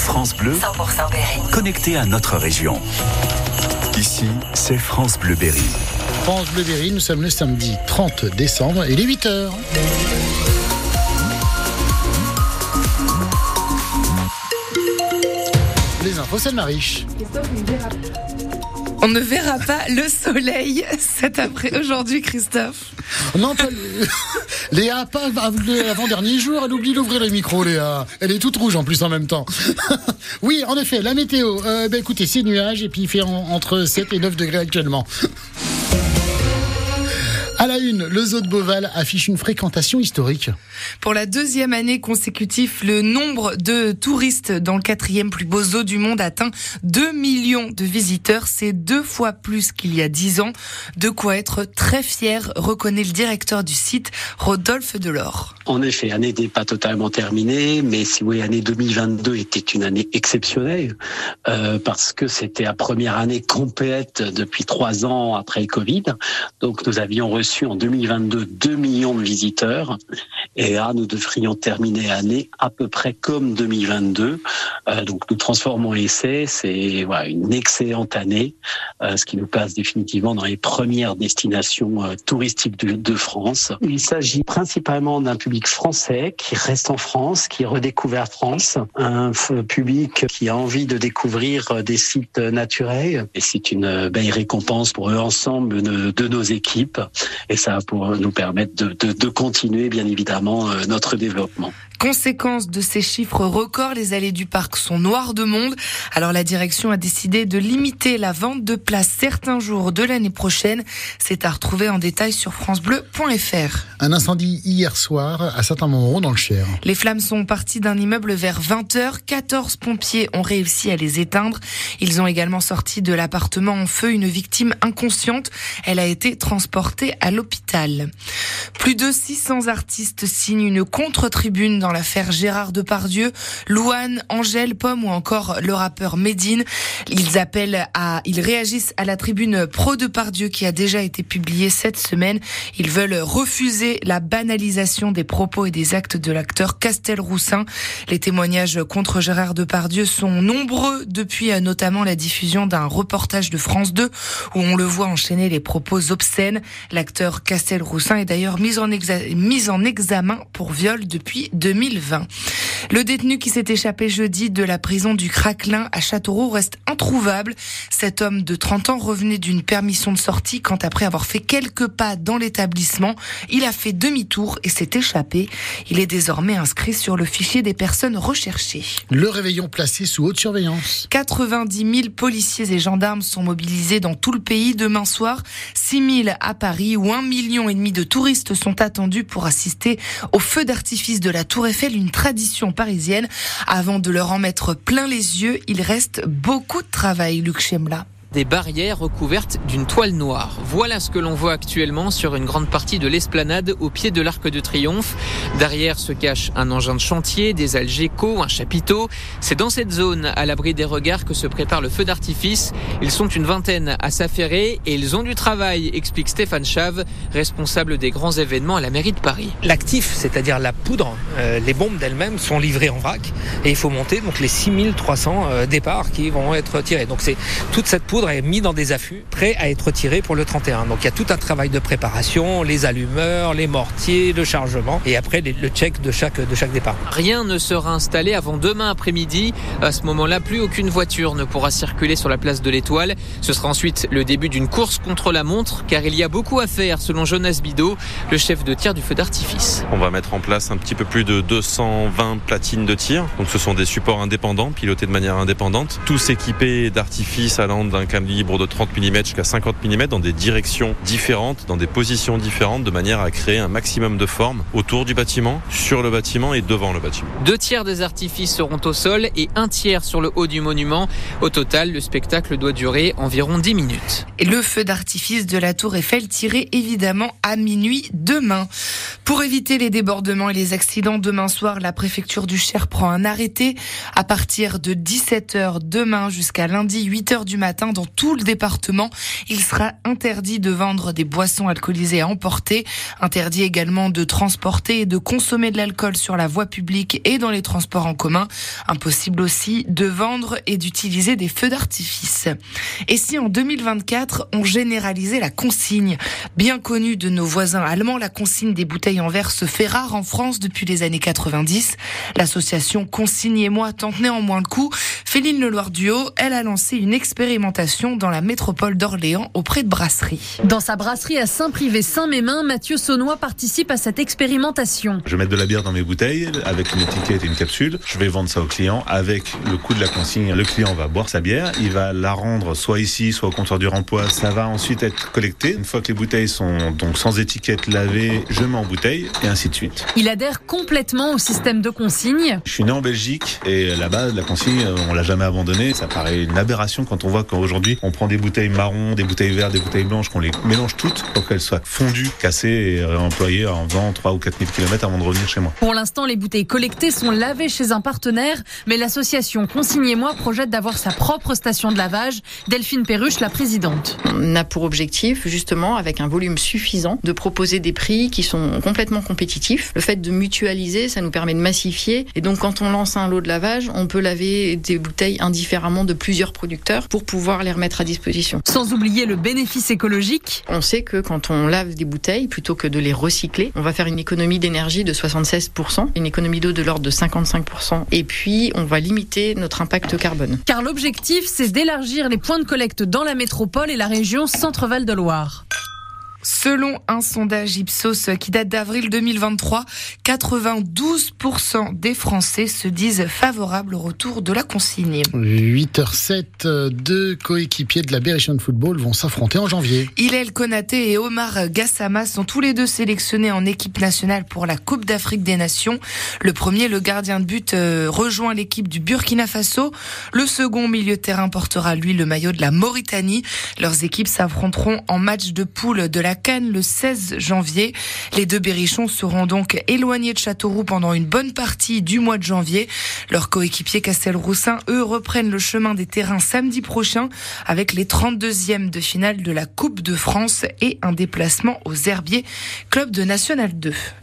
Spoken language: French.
France Bleu, 100% Berry. connecté à notre région. Ici, c'est France Bleu Berry. France Bleu Berry, nous sommes le samedi 30 décembre et il est 8 heures. Les infos, c'est Mariche. On ne verra pas le soleil cet après aujourd'hui, Christophe. Non, pas Léa, pas avant-dernier jour, elle oublie d'ouvrir le micro, Léa. Elle est toute rouge en plus en même temps. oui, en effet, la météo. Euh, ben, écoutez, c'est nuage et puis il fait en- entre 7 et 9 degrés actuellement. À la une, le zoo de Beauval affiche une fréquentation historique. Pour la deuxième année consécutive, le nombre de touristes dans le quatrième plus beau zoo du monde atteint 2 millions de visiteurs. C'est deux fois plus qu'il y a dix ans. De quoi être très fier, reconnaît le directeur du site, Rodolphe Delors. En effet, année n'est pas totalement terminée, mais si oui, année 2022 était une année exceptionnelle euh, parce que c'était la première année complète depuis trois ans après le Covid. Donc nous avions reçu en 2022 2 millions de visiteurs et là nous devrions terminer l'année à peu près comme 2022. Euh, donc nous transformons l'essai, c'est une excellente année, euh, ce qui nous place définitivement dans les premières destinations euh, touristiques de, France. Il s'agit principalement d'un public français qui reste en France, qui redécouvre France, un public qui a envie de découvrir des sites naturels. Et c'est une belle récompense pour l'ensemble de, de nos équipes. Et ça pour nous permettre de, de, de continuer, bien évidemment, euh, notre développement. Conséquence de ces chiffres records, les allées du parc sont noires de monde. Alors la direction a décidé de limiter la vente de places certains jours de l'année prochaine. C'est à retrouver en détail sur francebleu.fr. Un incendie hier soir à Saint-Amand dans le Cher. Les flammes sont parties d'un immeuble vers 20h. 14 pompiers ont réussi à les éteindre. Ils ont également sorti de l'appartement en feu une victime inconsciente. Elle a été transportée à l'hôpital. Plus de 600 artistes signent une contre-tribune dans l'affaire Gérard Depardieu, Louane, Angèle, Pomme ou encore le rappeur Medine. Ils appellent à, ils réagissent à la tribune pro Depardieu qui a déjà été publiée cette semaine. Ils veulent refuser la banalisation des propos et des actes de l'acteur Castel-Roussin. Les témoignages contre Gérard Depardieu sont nombreux depuis euh, notamment la diffusion d'un reportage de France 2 où on le voit enchaîner les propos obscènes. L'acteur Castel-Roussin est d'ailleurs mis mis en examen pour viol depuis 2020. Le détenu qui s'est échappé jeudi de la prison du Craquelin à Châteauroux reste introuvable. Cet homme de 30 ans revenait d'une permission de sortie quand après avoir fait quelques pas dans l'établissement, il a fait demi-tour et s'est échappé. Il est désormais inscrit sur le fichier des personnes recherchées. Le réveillon placé sous haute surveillance. 90 000 policiers et gendarmes sont mobilisés dans tout le pays demain soir. 6 000 à Paris où un million et demi de touristes sont attendus pour assister au feu d'artifice de la Tour Eiffel, une tradition parisienne. Avant de leur en mettre plein les yeux, il reste beaucoup de travail, Luc Chemla. Des barrières recouvertes d'une toile noire. Voilà ce que l'on voit actuellement sur une grande partie de l'esplanade au pied de l'Arc de Triomphe. Derrière se cache un engin de chantier, des algécos, un chapiteau. C'est dans cette zone, à l'abri des regards, que se prépare le feu d'artifice. Ils sont une vingtaine à s'affairer et ils ont du travail, explique Stéphane Chave, responsable des grands événements à la mairie de Paris. L'actif, c'est-à-dire la poudre, euh, les bombes d'elles-mêmes sont livrées en vrac et il faut monter donc les 6300 euh, départs qui vont être tirés. Donc c'est toute cette poudre est mise dans des affûts prêts à être tirés pour le 31. Donc il y a tout un travail de préparation, les allumeurs, les mortiers, le chargement et après les- le check de chaque de chaque départ. Rien ne sera installé avant demain après-midi. À ce moment-là, plus aucune voiture ne pourra circuler sur la place de l'Étoile. Ce sera ensuite le début d'une course contre la montre, car il y a beaucoup à faire, selon Jonas Bidot, le chef de tir du feu d'artifice. On va mettre en place un petit peu plus de 220 platines de tir. Donc ce sont des supports indépendants, pilotés de manière indépendante, tous équipés d'artifices allant d'un calibre de 30 mm jusqu'à 50 mm dans des directions différentes, dans des positions différentes, de manière à créer un maximum de forme autour du bâtiment, sur le bâtiment et devant le bâtiment. Deux tiers des artifices seront au sol et un tiers sur le haut du monument. Au total, le spectacle doit durer environ 10 minutes. Et le feu d'artifice de la Tour Eiffel tiré évidemment à minuit demain. Pour éviter les débordements et les accidents demain soir, la préfecture du Cher prend un arrêté à partir de 17h demain jusqu'à lundi 8h du matin dans tout le département. Il sera interdit de vendre des boissons alcoolisées à emporter, interdit également de transporter et de consommer de l'alcool sur la voie publique et dans les transports en commun. Impossible aussi de vendre et d'utiliser des feux d'artifice. Et si en 2024, on généralisait la consigne? Bien connue de nos voisins allemands, la consigne des bouteilles en verre se fait rare en France depuis les années 90. L'association Consignez-moi tente néanmoins le coup. Féline Leloir-Duo, elle a lancé une expérimentation dans la métropole d'Orléans auprès de brasseries. Dans sa brasserie à Saint-Privé-Saint-Mémin, Mathieu Saunois participe à cette expérimentation. Je vais mettre de la bière dans mes bouteilles avec une étiquette et une capsule. Je vais vendre ça au client avec le coût de la consigne. Le client va boire sa bière, il va la rendre soit ici, soit au comptoir du remploi. Ça va ensuite être collecté. Une fois que les bouteilles sont donc sans étiquette lavées, je mets en bouteille et ainsi de suite. Il adhère complètement au système de consigne. Je suis né en Belgique et là-bas, la consigne, on l'a jamais abandonnée. Ça paraît une aberration quand on voit qu'aujourd'hui, on prend des bouteilles marron, des bouteilles vertes, des bouteilles blanches, qu'on les mélange toutes pour qu'elles soient fondues, cassées et employées en faisant 3 ou 4 000 km avant de revenir chez moi. Pour l'instant, les bouteilles collectées sont lavées chez un partenaire, mais l'association Consignez-moi projette d'avoir sa propre station de lavage. Delphine Perruche, la présidente. On a pour objectif, justement, avec un volume suffisant, de proposer des prix qui sont complètement compétitifs. Le fait de mutualiser, ça nous permet de massifier. Et donc, quand on lance un lot de lavage, on peut laver des bouteilles indifféremment de plusieurs producteurs pour pouvoir les remettre à disposition. Sans oublier le bénéfice écologique. On sait que quand on lave des bouteilles, plutôt que de les recycler, on va faire une économie d'énergie de 76%, une économie d'eau de l'ordre de 55%, et puis on va limiter notre impact carbone. Car l'objectif, c'est d'élargir les points de collecte dans la métropole et la région Centre-Val de Loire. Selon un sondage Ipsos qui date d'avril 2023, 92% des Français se disent favorables au retour de la consigne. 8h07, deux coéquipiers de la Berrichon Football vont s'affronter en janvier. Hillel Konaté et Omar Gassama sont tous les deux sélectionnés en équipe nationale pour la Coupe d'Afrique des Nations. Le premier, le gardien de but, euh, rejoint l'équipe du Burkina Faso. Le second milieu de terrain portera lui le maillot de la Mauritanie. Leurs équipes s'affronteront en match de poule de la Cannes le 16 janvier. Les deux berrichons seront donc éloignés de Châteauroux pendant une bonne partie du mois de janvier. Leurs coéquipiers Castelroussin, eux, reprennent le chemin des terrains samedi prochain avec les 32e de finale de la Coupe de France et un déplacement aux Herbiers, club de National 2.